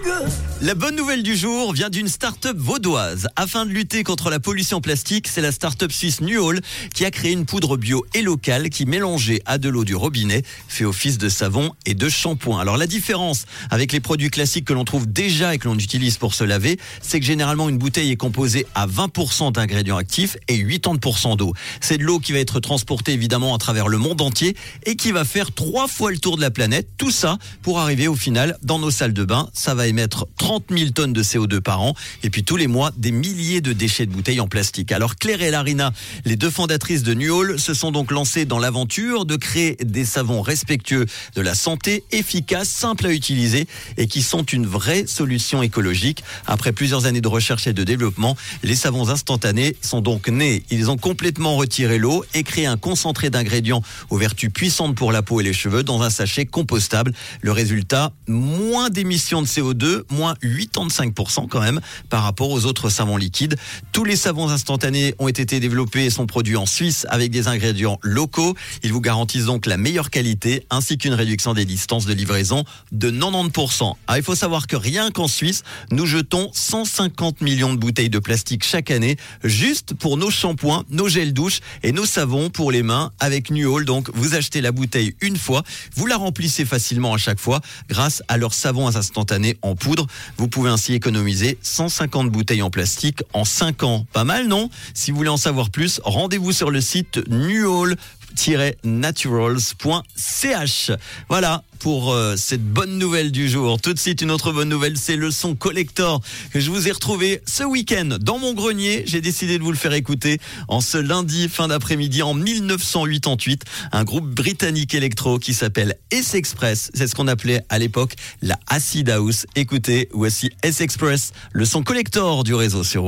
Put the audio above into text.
good. La bonne nouvelle du jour vient d'une start-up vaudoise. Afin de lutter contre la pollution plastique, c'est la start-up suisse Nuol qui a créé une poudre bio et locale qui, mélangée à de l'eau du robinet, fait office de savon et de shampoing. Alors la différence avec les produits classiques que l'on trouve déjà et que l'on utilise pour se laver, c'est que généralement une bouteille est composée à 20% d'ingrédients actifs et 80% d'eau. C'est de l'eau qui va être transportée évidemment à travers le monde entier et qui va faire trois fois le tour de la planète. Tout ça pour arriver au final dans nos salles de bain. Ça va émettre 30 000 tonnes de CO2 par an et puis tous les mois des milliers de déchets de bouteilles en plastique. Alors Claire et Larina, les deux fondatrices de Nuol, se sont donc lancées dans l'aventure de créer des savons respectueux de la santé, efficaces, simples à utiliser et qui sont une vraie solution écologique. Après plusieurs années de recherche et de développement, les savons instantanés sont donc nés. Ils ont complètement retiré l'eau et créé un concentré d'ingrédients aux vertus puissantes pour la peau et les cheveux dans un sachet compostable. Le résultat, moins d'émissions de CO2, moins 85% quand même par rapport aux autres savons liquides. Tous les savons instantanés ont été développés et sont produits en Suisse avec des ingrédients locaux. Ils vous garantissent donc la meilleure qualité ainsi qu'une réduction des distances de livraison de 90%. Ah, il faut savoir que rien qu'en Suisse, nous jetons 150 millions de bouteilles de plastique chaque année juste pour nos shampoings, nos gels douche et nos savons pour les mains avec Nuol. Donc vous achetez la bouteille une fois, vous la remplissez facilement à chaque fois grâce à leurs savons instantanés en poudre. Vous pouvez ainsi économiser 150 bouteilles en plastique en 5 ans. Pas mal, non? Si vous voulez en savoir plus, rendez-vous sur le site nuol naturals.ch. Voilà pour euh, cette bonne nouvelle du jour. Tout de suite, une autre bonne nouvelle, c'est le son collector que je vous ai retrouvé ce week-end dans mon grenier. J'ai décidé de vous le faire écouter en ce lundi fin d'après-midi en 1988. Un groupe britannique électro qui s'appelle S-Express. C'est ce qu'on appelait à l'époque la Acid House. Écoutez, voici S-Express, le son collector du réseau sur Rouge.